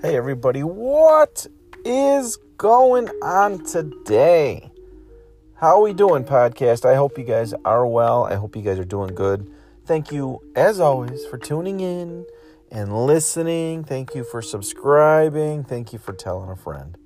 Hey, everybody, what is going on today? How are we doing, podcast? I hope you guys are well. I hope you guys are doing good. Thank you, as always, for tuning in and listening. Thank you for subscribing. Thank you for telling a friend.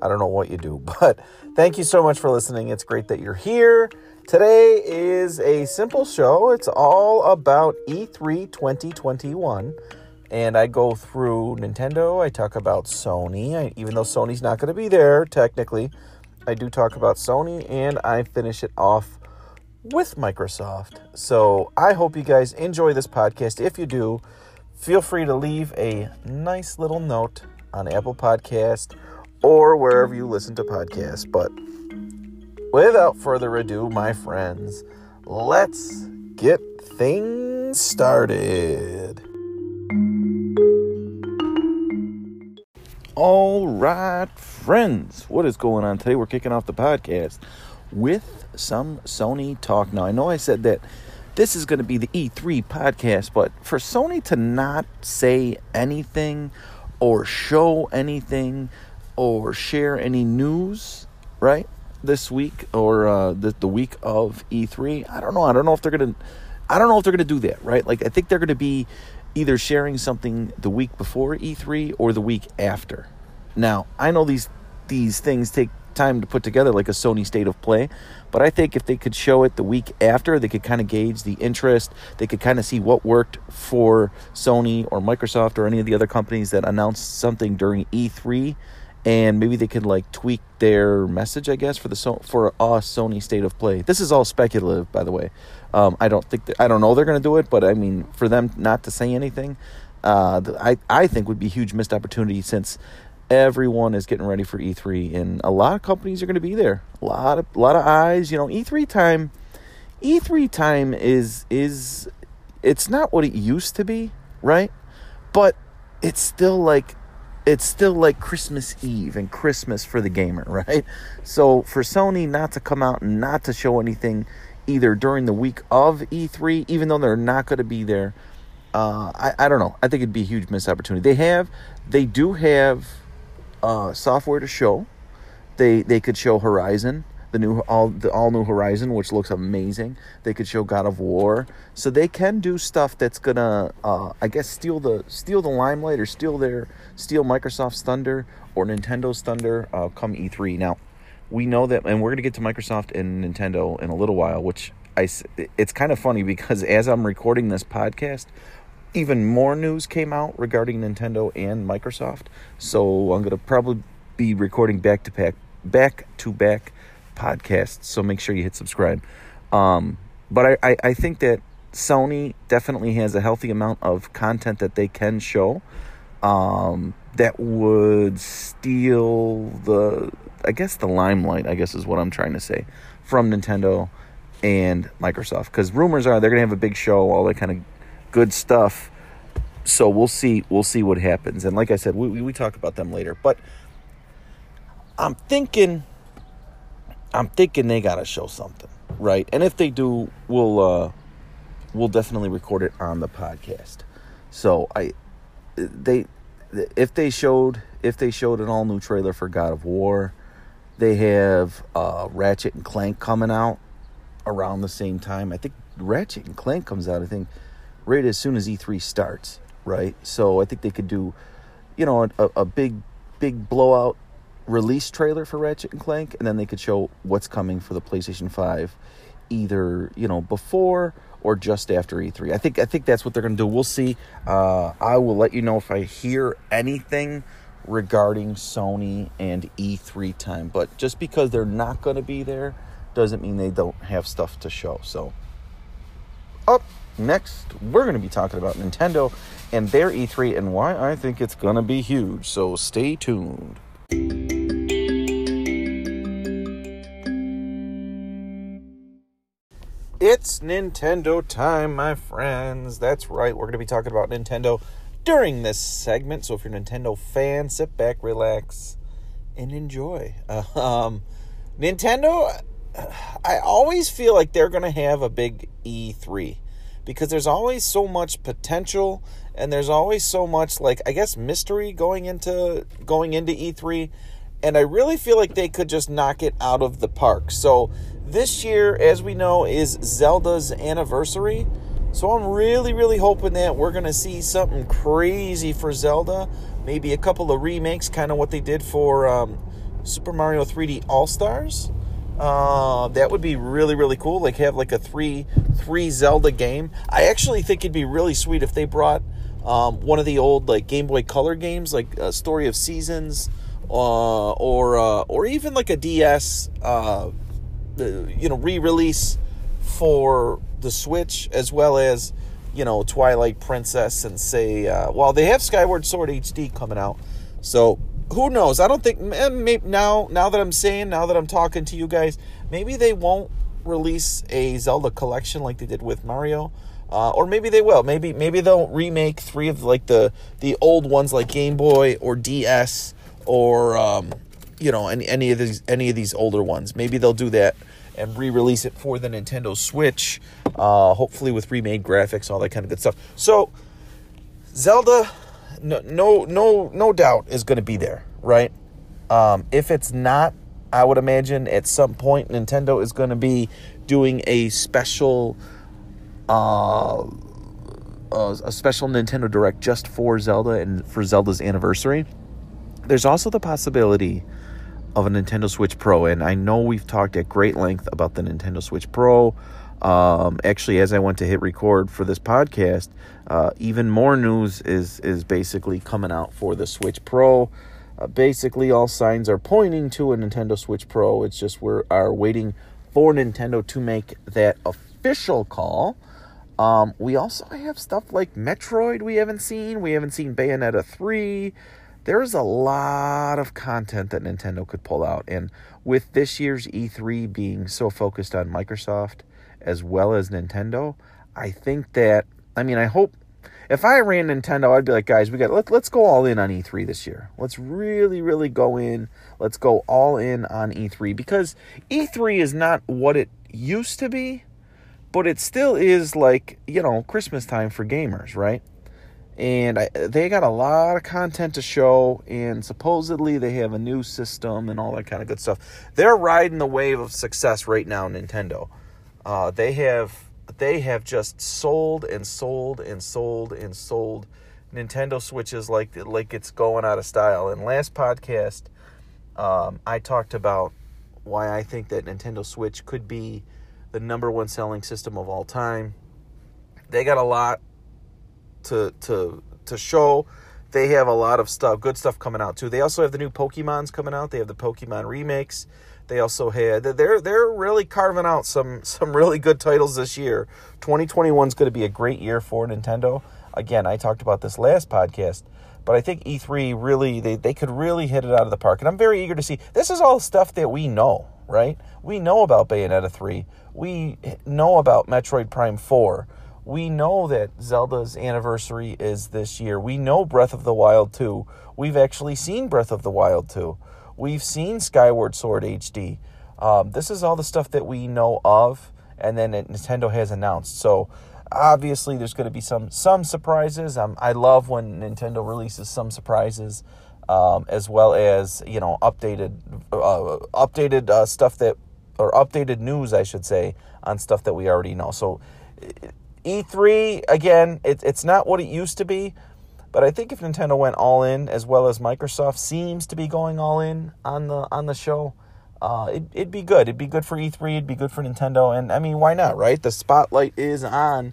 I don't know what you do, but thank you so much for listening. It's great that you're here. Today is a simple show. It's all about E3 2021 and I go through Nintendo. I talk about Sony, I, even though Sony's not going to be there technically. I do talk about Sony, and I finish it off with Microsoft. So I hope you guys enjoy this podcast. If you do, feel free to leave a nice little note on Apple Podcast or wherever you listen to podcasts. But without further ado, my friends, let's get things started. All right, friends, what is going on today? We're kicking off the podcast with some Sony talk. Now, I know I said that this is going to be the E3 podcast, but for Sony to not say anything or show anything or share any news, right, this week or uh, the, the week of E3, I don't know. I don't know if they're going to. I don't know if they're going to do that, right? Like, I think they're going to be either sharing something the week before E3 or the week after. Now, I know these these things take time to put together like a Sony state of play, but I think if they could show it the week after, they could kind of gauge the interest. They could kind of see what worked for Sony or Microsoft or any of the other companies that announced something during E3 and maybe they could like tweak their message, I guess, for the for a Sony state of play. This is all speculative, by the way. Um, I don't think I don't know they're going to do it, but I mean, for them not to say anything, uh, I I think would be a huge missed opportunity since everyone is getting ready for E3, and a lot of companies are going to be there. A lot of a lot of eyes. You know, E3 time. E3 time is is it's not what it used to be, right? But it's still like it's still like Christmas Eve and Christmas for the gamer, right? So for Sony not to come out and not to show anything either during the week of E3, even though they're not going to be there, uh, I, I don't know. I think it'd be a huge missed opportunity. They have, they do have uh, software to show. They they could show Horizon the new all the all new Horizon, which looks amazing. They could show God of War, so they can do stuff that's gonna, uh, I guess, steal the steal the limelight or steal their steal Microsoft's thunder or Nintendo's thunder uh, come E3. Now, we know that, and we're gonna get to Microsoft and Nintendo in a little while, which I it's kind of funny because as I'm recording this podcast. Even more news came out regarding Nintendo and Microsoft, so I'm gonna probably be recording back to back, back to back podcast, so make sure you hit subscribe. Um, but I, I, I think that Sony definitely has a healthy amount of content that they can show um, that would steal the, I guess, the limelight, I guess is what I'm trying to say, from Nintendo and Microsoft. Because rumors are they're going to have a big show, all that kind of good stuff. So we'll see. We'll see what happens. And like I said, we, we, we talk about them later. But I'm thinking I'm thinking they gotta show something, right? And if they do, we'll uh, we'll definitely record it on the podcast. So I, they, if they showed if they showed an all new trailer for God of War, they have uh, Ratchet and Clank coming out around the same time. I think Ratchet and Clank comes out. I think right as soon as E3 starts, right? So I think they could do, you know, a, a big big blowout release trailer for Ratchet and Clank, and then they could show what's coming for the PlayStation Five, either you know before or just after E3. I think I think that's what they're going to do. We'll see. Uh, I will let you know if I hear anything regarding Sony and E3 time. But just because they're not going to be there doesn't mean they don't have stuff to show. So up next, we're going to be talking about Nintendo and their E3 and why I think it's going to be huge. So stay tuned. It's Nintendo time, my friends. That's right. We're going to be talking about Nintendo during this segment. So if you're a Nintendo fan, sit back, relax, and enjoy. Um, Nintendo, I always feel like they're going to have a big E3 because there's always so much potential and there's always so much like I guess mystery going into going into E3 and I really feel like they could just knock it out of the park. So this year as we know is Zelda's anniversary. So I'm really really hoping that we're going to see something crazy for Zelda, maybe a couple of remakes kind of what they did for um, Super Mario 3D All-Stars. Uh, that would be really really cool. Like have like a three three Zelda game. I actually think it'd be really sweet if they brought um, one of the old like Game Boy Color games, like a Story of Seasons, uh, or uh, or even like a DS, uh, you know, re-release for the Switch, as well as you know Twilight Princess, and say, uh, well, they have Skyward Sword HD coming out, so who knows? I don't think maybe now now that I'm saying now that I'm talking to you guys, maybe they won't release a Zelda collection like they did with Mario. Uh, or maybe they will. Maybe maybe they'll remake three of like the the old ones like Game Boy or DS or um, you know any any of these any of these older ones. Maybe they'll do that and re-release it for the Nintendo Switch. Uh, hopefully with remade graphics, all that kind of good stuff. So Zelda no, no, no, no doubt is going to be there, right? Um, if it's not, I would imagine at some point Nintendo is going to be doing a special, uh, a special Nintendo Direct just for Zelda and for Zelda's anniversary. There's also the possibility of a Nintendo Switch Pro, and I know we've talked at great length about the Nintendo Switch Pro. Um, actually, as I went to hit record for this podcast, uh, even more news is is basically coming out for the Switch Pro. Uh, basically, all signs are pointing to a Nintendo Switch Pro. It's just we are waiting for Nintendo to make that official call. Um, we also have stuff like Metroid we haven't seen. We haven't seen Bayonetta 3. There's a lot of content that Nintendo could pull out. And with this year's E3 being so focused on Microsoft, as well as Nintendo. I think that I mean I hope if I ran Nintendo, I'd be like, guys, we got let, let's go all in on E3 this year. Let's really, really go in. Let's go all in on E3 because E3 is not what it used to be, but it still is like you know Christmas time for gamers, right? And I, they got a lot of content to show, and supposedly they have a new system and all that kind of good stuff. They're riding the wave of success right now, Nintendo. Uh, they have they have just sold and sold and sold and sold Nintendo Switches like like it's going out of style. And last podcast, um, I talked about why I think that Nintendo Switch could be the number one selling system of all time. They got a lot to to to show. They have a lot of stuff, good stuff coming out too. They also have the new Pokemons coming out. They have the Pokemon remakes. They also had they're they're really carving out some some really good titles this year. 2021 is going to be a great year for Nintendo. Again, I talked about this last podcast, but I think E3 really they, they could really hit it out of the park. And I'm very eager to see. This is all stuff that we know, right? We know about Bayonetta 3. We know about Metroid Prime 4. We know that Zelda's anniversary is this year. We know Breath of the Wild 2. We've actually seen Breath of the Wild 2. We've seen Skyward Sword HD. Um, this is all the stuff that we know of, and then Nintendo has announced. So obviously, there's going to be some some surprises. Um, I love when Nintendo releases some surprises, um, as well as you know updated uh, updated uh, stuff that or updated news, I should say, on stuff that we already know. So E3 again, it, it's not what it used to be. But I think if Nintendo went all in, as well as Microsoft seems to be going all in on the on the show, uh, it, it'd be good. It'd be good for E3. It'd be good for Nintendo. And I mean, why not, right? The spotlight is on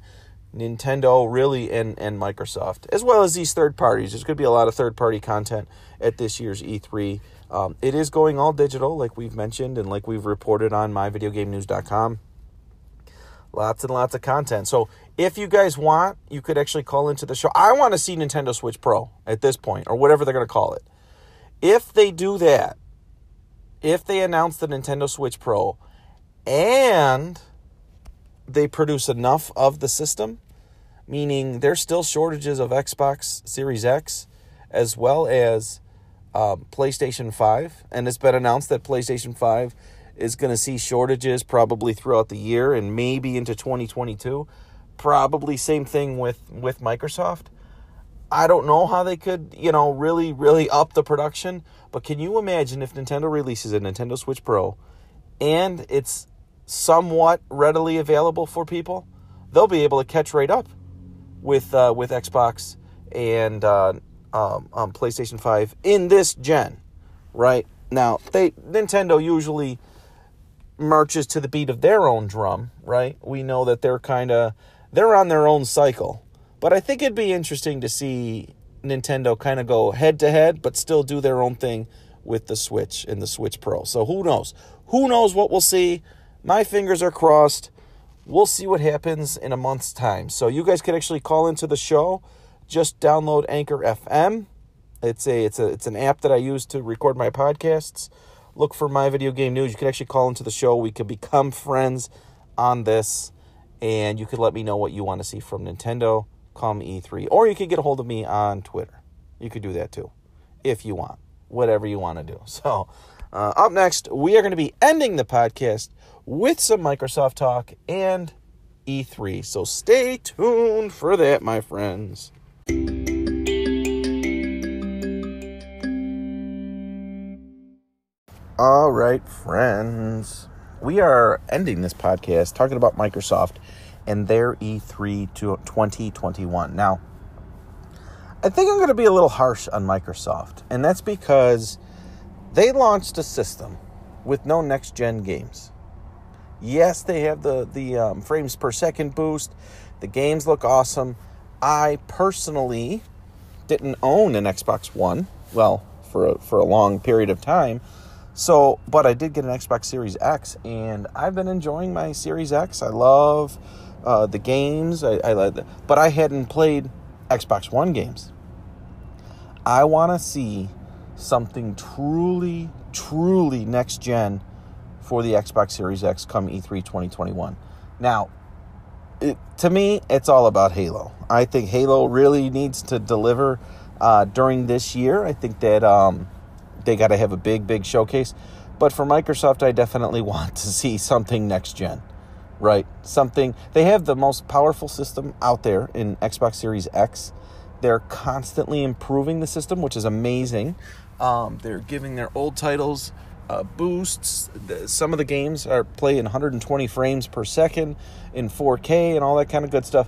Nintendo, really, and and Microsoft, as well as these third parties. There's going to be a lot of third party content at this year's E3. Um, it is going all digital, like we've mentioned, and like we've reported on myvideogamenews.com. Lots and lots of content. So if you guys want, you could actually call into the show. I want to see Nintendo Switch Pro at this point, or whatever they're going to call it. If they do that, if they announce the Nintendo Switch Pro and they produce enough of the system, meaning there's still shortages of Xbox Series X as well as um, PlayStation 5, and it's been announced that PlayStation 5 is going to see shortages probably throughout the year and maybe into 2022 probably same thing with with Microsoft. I don't know how they could, you know, really, really up the production. But can you imagine if Nintendo releases a Nintendo Switch Pro and it's somewhat readily available for people? They'll be able to catch right up with uh, with Xbox and uh, um, um, PlayStation Five in this gen, right? Now, they Nintendo usually marches to the beat of their own drum, right? We know that they're kind of they're on their own cycle but I think it'd be interesting to see Nintendo kind of go head to head, but still do their own thing with the Switch and the Switch Pro. So who knows? Who knows what we'll see? My fingers are crossed. We'll see what happens in a month's time. So you guys can actually call into the show. Just download Anchor FM. It's a it's a it's an app that I use to record my podcasts. Look for my video game news. You can actually call into the show. We can become friends on this, and you could let me know what you want to see from Nintendo come E3. Or you could get a hold of me on Twitter. You could do that too, if you want, whatever you want to do. So, uh, up next, we are going to be ending the podcast with some Microsoft talk and E3. So, stay tuned for that, my friends. All right, friends. We are ending this podcast talking about Microsoft and their E3 2021. Now, I think I'm going to be a little harsh on Microsoft, and that's because they launched a system with no next gen games. Yes, they have the the um, frames per second boost. The games look awesome. I personally didn't own an Xbox One. Well, for a, for a long period of time. So, but I did get an Xbox Series X, and I've been enjoying my Series X. I love uh, the games. I, I but I hadn't played Xbox One games. I want to see something truly, truly next gen for the Xbox Series X come E3 2021. Now, it, to me, it's all about Halo. I think Halo really needs to deliver uh, during this year. I think that um, they got to have a big, big showcase. But for Microsoft, I definitely want to see something next gen right? Something they have the most powerful system out there in Xbox Series X. They're constantly improving the system, which is amazing. Um, they're giving their old titles uh, boosts. Some of the games are playing 120 frames per second in 4K and all that kind of good stuff.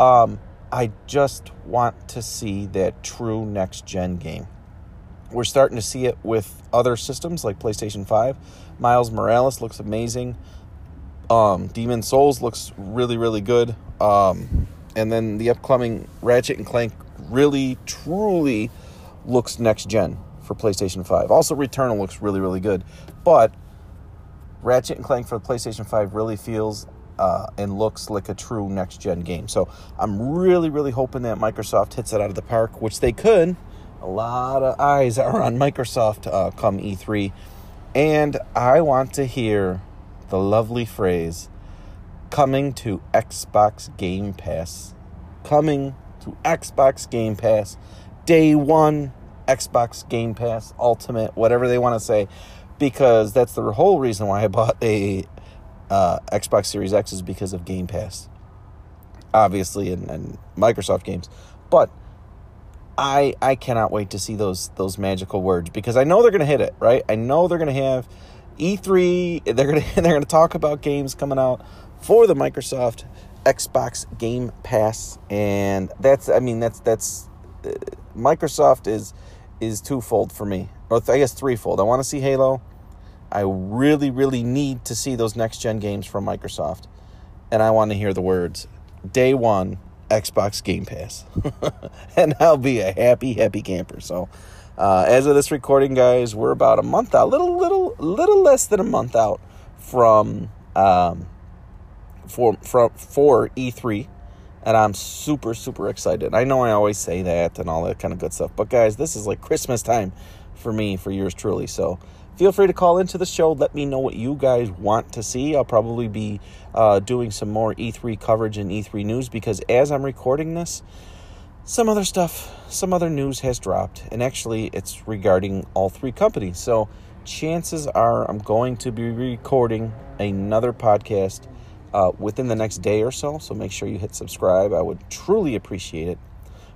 Um, I just want to see that true next gen game. We're starting to see it with other systems like PlayStation 5. Miles Morales looks amazing. Um, Demon's Souls looks really, really good. Um, and then the upcoming Ratchet and Clank really, truly looks next gen for PlayStation 5. Also, Returnal looks really, really good. But Ratchet and Clank for the PlayStation 5 really feels uh, and looks like a true next gen game. So I'm really, really hoping that Microsoft hits it out of the park, which they could. A lot of eyes are on Microsoft uh, come E3. And I want to hear the lovely phrase coming to Xbox Game Pass. Coming to Xbox Game Pass. Day one, Xbox Game Pass Ultimate, whatever they want to say, because that's the whole reason why I bought a uh, Xbox Series X is because of Game Pass, obviously, and, and Microsoft games. But I I cannot wait to see those those magical words because I know they're gonna hit it right. I know they're gonna have E3, they're gonna they're gonna talk about games coming out for the Microsoft Xbox Game Pass, and that's I mean that's that's uh, Microsoft is is twofold for me, or I guess threefold. I want to see Halo. I really really need to see those next gen games from Microsoft, and I want to hear the words day one Xbox Game Pass, and I'll be a happy happy camper. So. Uh, as of this recording, guys, we're about a month out, a little, little, little less than a month out from um, for for for E3, and I'm super, super excited. I know I always say that and all that kind of good stuff, but guys, this is like Christmas time for me, for yours truly. So feel free to call into the show. Let me know what you guys want to see. I'll probably be uh, doing some more E3 coverage and E3 news because as I'm recording this some other stuff, some other news has dropped, and actually it's regarding all three companies. So chances are I'm going to be recording another podcast uh, within the next day or so. So make sure you hit subscribe. I would truly appreciate it.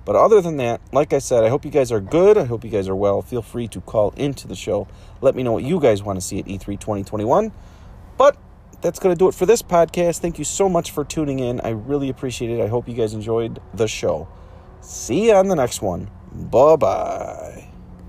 But other than that, like I said, I hope you guys are good. I hope you guys are well. Feel free to call into the show. Let me know what you guys want to see at E3 2021. But that's going to do it for this podcast. Thank you so much for tuning in. I really appreciate it. I hope you guys enjoyed the show. See you on the next one. Bye bye.